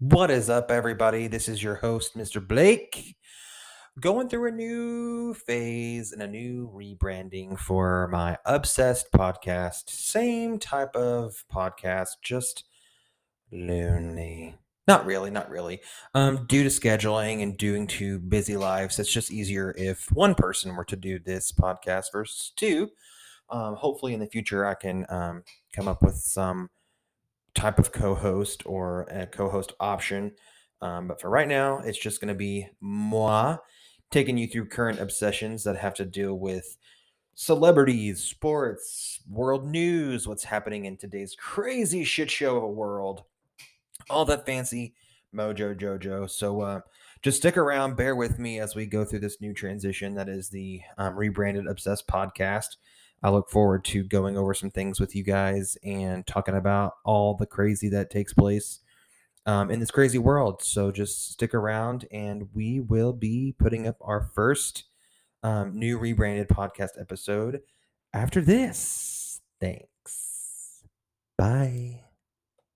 What is up, everybody? This is your host, Mr. Blake, going through a new phase and a new rebranding for my Obsessed podcast. Same type of podcast, just lonely. Not really, not really. Um, due to scheduling and doing two busy lives, it's just easier if one person were to do this podcast versus two. Um, hopefully, in the future, I can um, come up with some type of co-host or a co-host option. Um, but for right now, it's just going to be moi taking you through current obsessions that have to deal with celebrities, sports, world news, what's happening in today's crazy shit show of a world, all that fancy mojo jojo. So uh, just stick around, bear with me as we go through this new transition that is the um, rebranded Obsessed podcast. I look forward to going over some things with you guys and talking about all the crazy that takes place um, in this crazy world. So just stick around, and we will be putting up our first um, new rebranded podcast episode after this. Thanks. Bye.